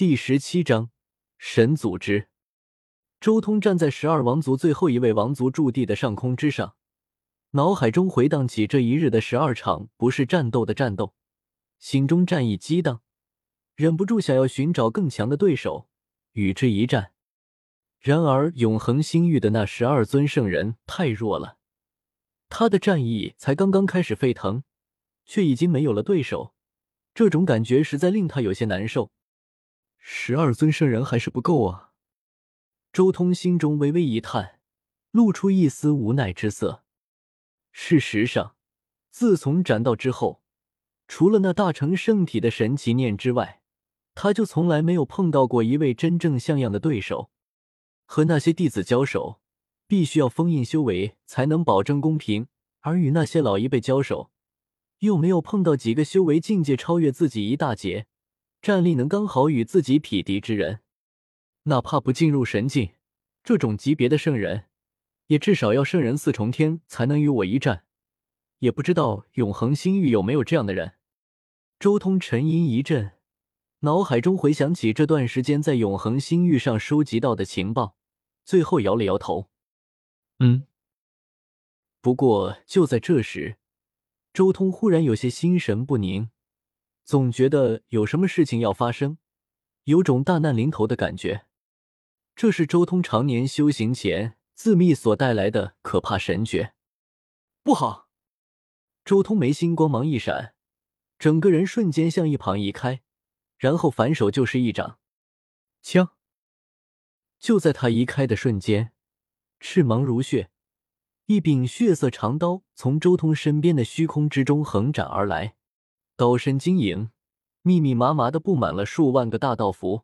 第十七章神组织。周通站在十二王族最后一位王族驻地的上空之上，脑海中回荡起这一日的十二场不是战斗的战斗，心中战意激荡，忍不住想要寻找更强的对手与之一战。然而，永恒星域的那十二尊圣人太弱了，他的战意才刚刚开始沸腾，却已经没有了对手。这种感觉实在令他有些难受。十二尊圣人还是不够啊！周通心中微微一叹，露出一丝无奈之色。事实上，自从斩道之后，除了那大成圣体的神奇念之外，他就从来没有碰到过一位真正像样的对手。和那些弟子交手，必须要封印修为才能保证公平；而与那些老一辈交手，又没有碰到几个修为境界超越自己一大截、战力能刚好与自己匹敌之人。哪怕不进入神境，这种级别的圣人，也至少要圣人四重天才能与我一战。也不知道永恒星域有没有这样的人。周通沉吟一阵，脑海中回想起这段时间在永恒星域上收集到的情报。最后摇了摇头，嗯。不过就在这时，周通忽然有些心神不宁，总觉得有什么事情要发生，有种大难临头的感觉。这是周通常年修行前自秘所带来的可怕神觉。不好！周通眉心光芒一闪，整个人瞬间向一旁移开，然后反手就是一掌，枪。就在他移开的瞬间，赤芒如血，一柄血色长刀从周通身边的虚空之中横斩而来，刀身晶莹，密密麻麻的布满了数万个大道符，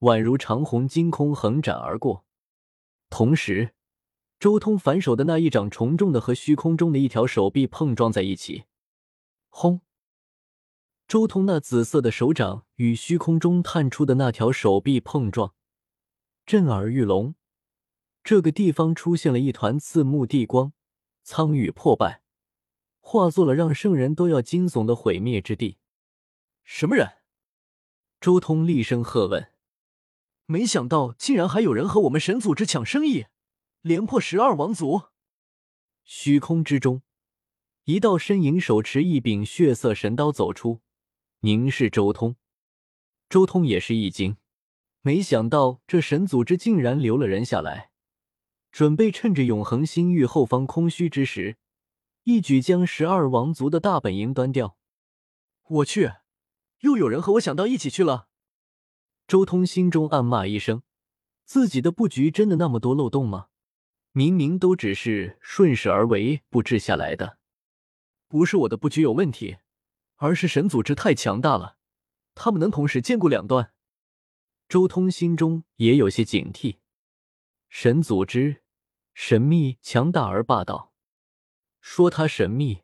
宛如长虹惊空横斩而过。同时，周通反手的那一掌重重的和虚空中的一条手臂碰撞在一起，轰！周通那紫色的手掌与虚空中探出的那条手臂碰撞。震耳欲聋，这个地方出现了一团刺目地光，苍宇破败，化作了让圣人都要惊悚的毁灭之地。什么人？周通厉声喝问。没想到竟然还有人和我们神组织抢生意，连破十二王族。虚空之中，一道身影手持一柄血色神刀走出，凝视周通。周通也是一惊。没想到这神组织竟然留了人下来，准备趁着永恒星域后方空虚之时，一举将十二王族的大本营端掉。我去，又有人和我想到一起去了。周通心中暗骂一声：自己的布局真的那么多漏洞吗？明明都只是顺势而为布置下来的，不是我的布局有问题，而是神组织太强大了，他们能同时兼顾两端。周通心中也有些警惕，神组织神秘、强大而霸道。说它神秘，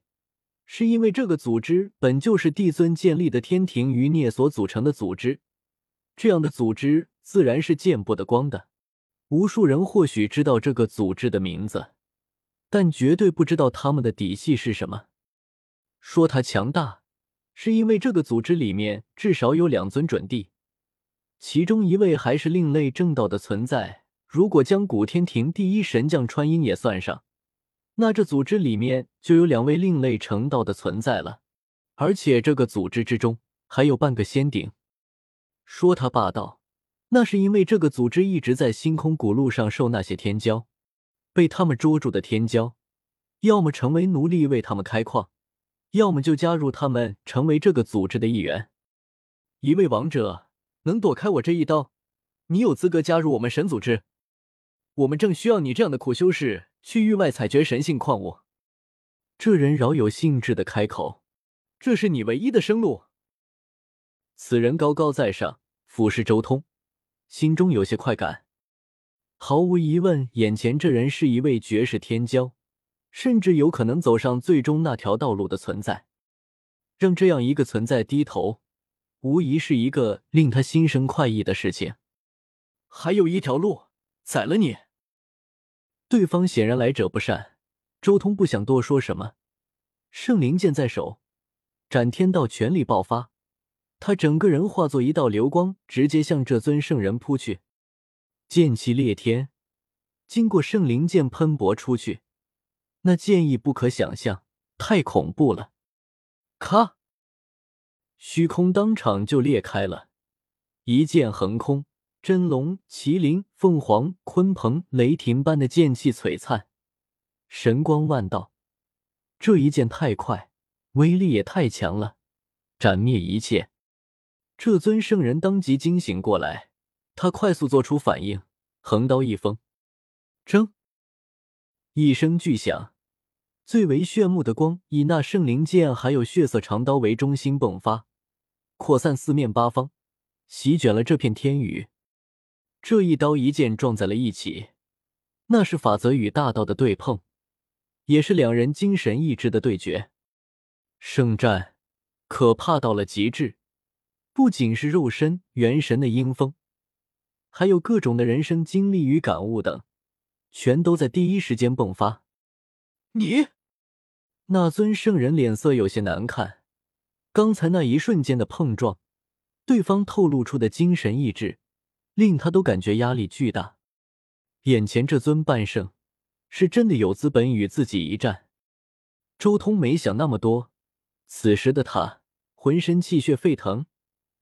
是因为这个组织本就是帝尊建立的天庭余孽所组成的组织，这样的组织自然是见不得光的。无数人或许知道这个组织的名字，但绝对不知道他们的底细是什么。说它强大，是因为这个组织里面至少有两尊准帝。其中一位还是另类正道的存在。如果将古天庭第一神将穿音也算上，那这组织里面就有两位另类成道的存在了。而且这个组织之中还有半个仙顶。说他霸道，那是因为这个组织一直在星空古路上受那些天骄，被他们捉住的天骄，要么成为奴隶为他们开矿，要么就加入他们成为这个组织的一员。一位王者。能躲开我这一刀，你有资格加入我们神组织。我们正需要你这样的苦修士去域外采掘神性矿物。这人饶有兴致的开口：“这是你唯一的生路。”此人高高在上，俯视周通，心中有些快感。毫无疑问，眼前这人是一位绝世天骄，甚至有可能走上最终那条道路的存在。让这样一个存在低头。无疑是一个令他心生快意的事情。还有一条路，宰了你！对方显然来者不善，周通不想多说什么，圣灵剑在手，斩天道全力爆发，他整个人化作一道流光，直接向这尊圣人扑去，剑气裂天，经过圣灵剑喷薄出去，那剑意不可想象，太恐怖了！咔，虚空当场就裂开了，一剑横空，真龙、麒麟、凤凰、鲲鹏、雷霆般的剑气璀璨，神光万道。这一剑太快，威力也太强了，斩灭一切。这尊圣人当即惊醒过来，他快速做出反应，横刀一锋，铮！一声巨响，最为炫目的光以那圣灵剑还有血色长刀为中心迸发，扩散四面八方，席卷了这片天宇。这一刀一剑撞在了一起，那是法则与大道的对碰，也是两人精神意志的对决。圣战可怕到了极致。不仅是肉身、元神的阴风，还有各种的人生经历与感悟等，全都在第一时间迸发。你，那尊圣人脸色有些难看。刚才那一瞬间的碰撞，对方透露出的精神意志，令他都感觉压力巨大。眼前这尊半圣，是真的有资本与自己一战。周通没想那么多，此时的他浑身气血沸腾。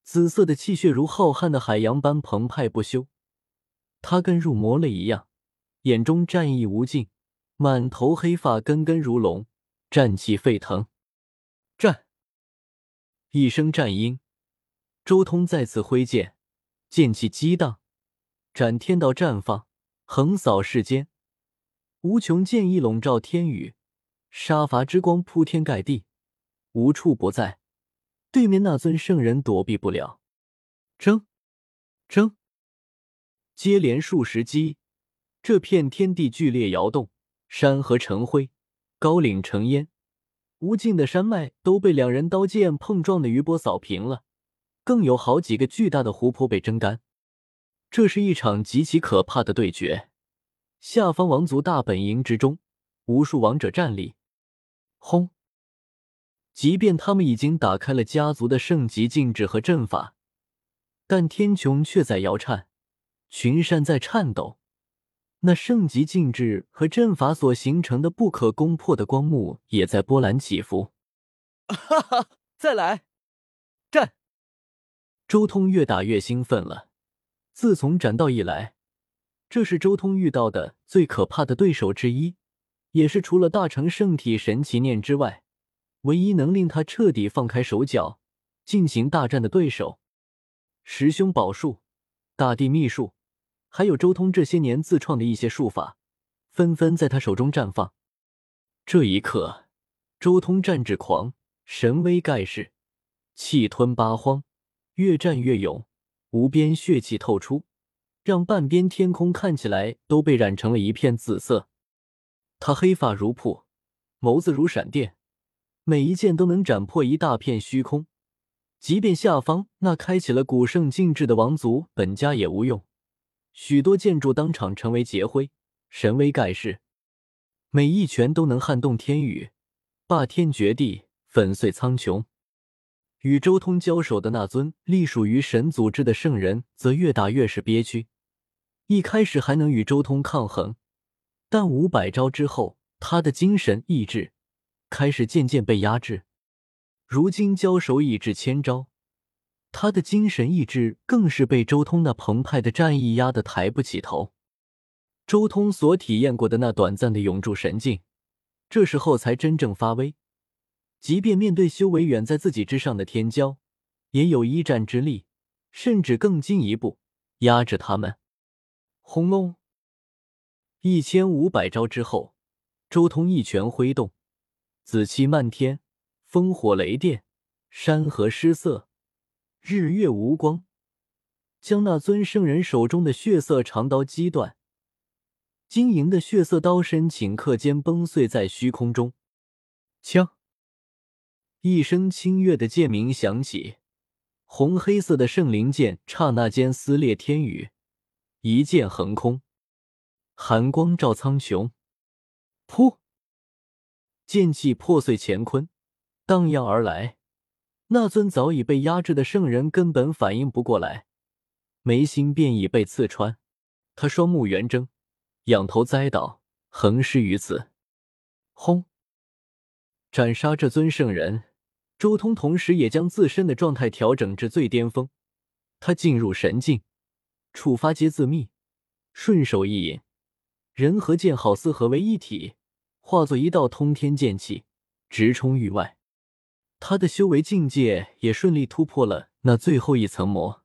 紫色的气血如浩瀚的海洋般澎湃不休，他跟入魔了一样，眼中战意无尽，满头黑发根根如龙，战气沸腾。战！一声战音，周通再次挥剑，剑气激荡，斩天道绽放，横扫世间，无穷剑意笼罩天宇，杀伐之光铺天盖地，无处不在。对面那尊圣人躲避不了，争，争，接连数十击，这片天地剧烈摇动，山河成灰，高岭成烟，无尽的山脉都被两人刀剑碰撞的余波扫平了，更有好几个巨大的湖泊被蒸干。这是一场极其可怕的对决。下方王族大本营之中，无数王者站立，轰！即便他们已经打开了家族的圣级禁制和阵法，但天穹却在摇颤，群山在颤抖。那圣级禁制和阵法所形成的不可攻破的光幕也在波澜起伏。哈哈，再来！周通越打越兴奋了。自从斩道以来，这是周通遇到的最可怕的对手之一，也是除了大成圣体神奇念之外。唯一能令他彻底放开手脚进行大战的对手，十凶宝术、大地秘术，还有周通这些年自创的一些术法，纷纷在他手中绽放。这一刻，周通战至狂，神威盖世，气吞八荒，越战越勇，无边血气透出，让半边天空看起来都被染成了一片紫色。他黑发如瀑，眸子如闪电。每一剑都能斩破一大片虚空，即便下方那开启了古圣禁制的王族本家也无用。许多建筑当场成为劫灰，神威盖世。每一拳都能撼动天宇，霸天绝地，粉碎苍穹。与周通交手的那尊隶属于神组织的圣人，则越打越是憋屈。一开始还能与周通抗衡，但五百招之后，他的精神意志。开始渐渐被压制，如今交手已至千招，他的精神意志更是被周通那澎湃的战意压得抬不起头。周通所体验过的那短暂的永驻神境，这时候才真正发威。即便面对修为远在自己之上的天骄，也有一战之力，甚至更进一步压制他们。轰隆！一千五百招之后，周通一拳挥动。紫气漫天，烽火雷电，山河失色，日月无光，将那尊圣人手中的血色长刀击断。晶莹的血色刀身顷刻间崩碎在虚空中。枪！一声清越的剑鸣响起，红黑色的圣灵剑刹那间撕裂天宇，一剑横空，寒光照苍穹。噗！剑气破碎乾坤，荡漾而来。那尊早已被压制的圣人根本反应不过来，眉心便已被刺穿。他双目圆睁，仰头栽倒，横尸于此。轰！斩杀这尊圣人，周通同时也将自身的状态调整至最巅峰。他进入神境，触发皆自秘，顺手一引，人和剑好似合为一体，化作一道通天剑气，直冲域外。他的修为境界也顺利突破了那最后一层膜。